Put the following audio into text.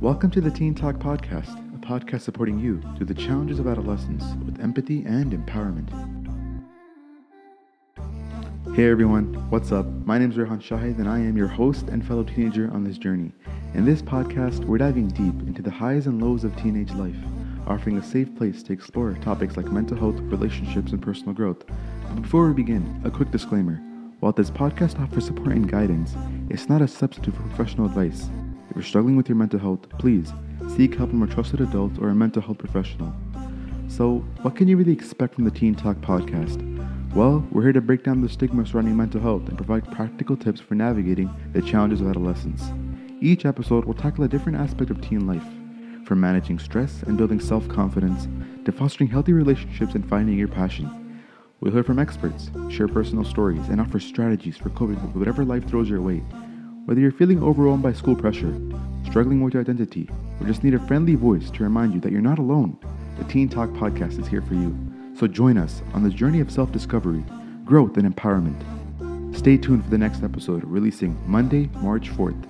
Welcome to the Teen Talk Podcast, a podcast supporting you through the challenges of adolescence with empathy and empowerment. Hey everyone, what's up? My name is Rehan Shahid and I am your host and fellow teenager on this journey. In this podcast, we're diving deep into the highs and lows of teenage life, offering a safe place to explore topics like mental health, relationships, and personal growth. But before we begin, a quick disclaimer. While this podcast offers support and guidance, it's not a substitute for professional advice. If you're struggling with your mental health, please seek help from a trusted adult or a mental health professional. So, what can you really expect from the Teen Talk podcast? Well, we're here to break down the stigma surrounding mental health and provide practical tips for navigating the challenges of adolescence. Each episode will tackle a different aspect of teen life, from managing stress and building self confidence to fostering healthy relationships and finding your passion. We'll hear from experts, share personal stories, and offer strategies for coping with whatever life throws your way. Whether you're feeling overwhelmed by school pressure, struggling with your identity, or just need a friendly voice to remind you that you're not alone, the Teen Talk podcast is here for you. So join us on this journey of self discovery, growth, and empowerment. Stay tuned for the next episode, releasing Monday, March 4th.